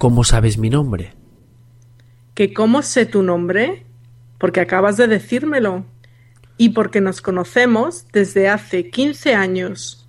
¿Cómo sabes mi nombre? ¿Que cómo sé tu nombre? Porque acabas de decírmelo. Y porque nos conocemos desde hace quince años.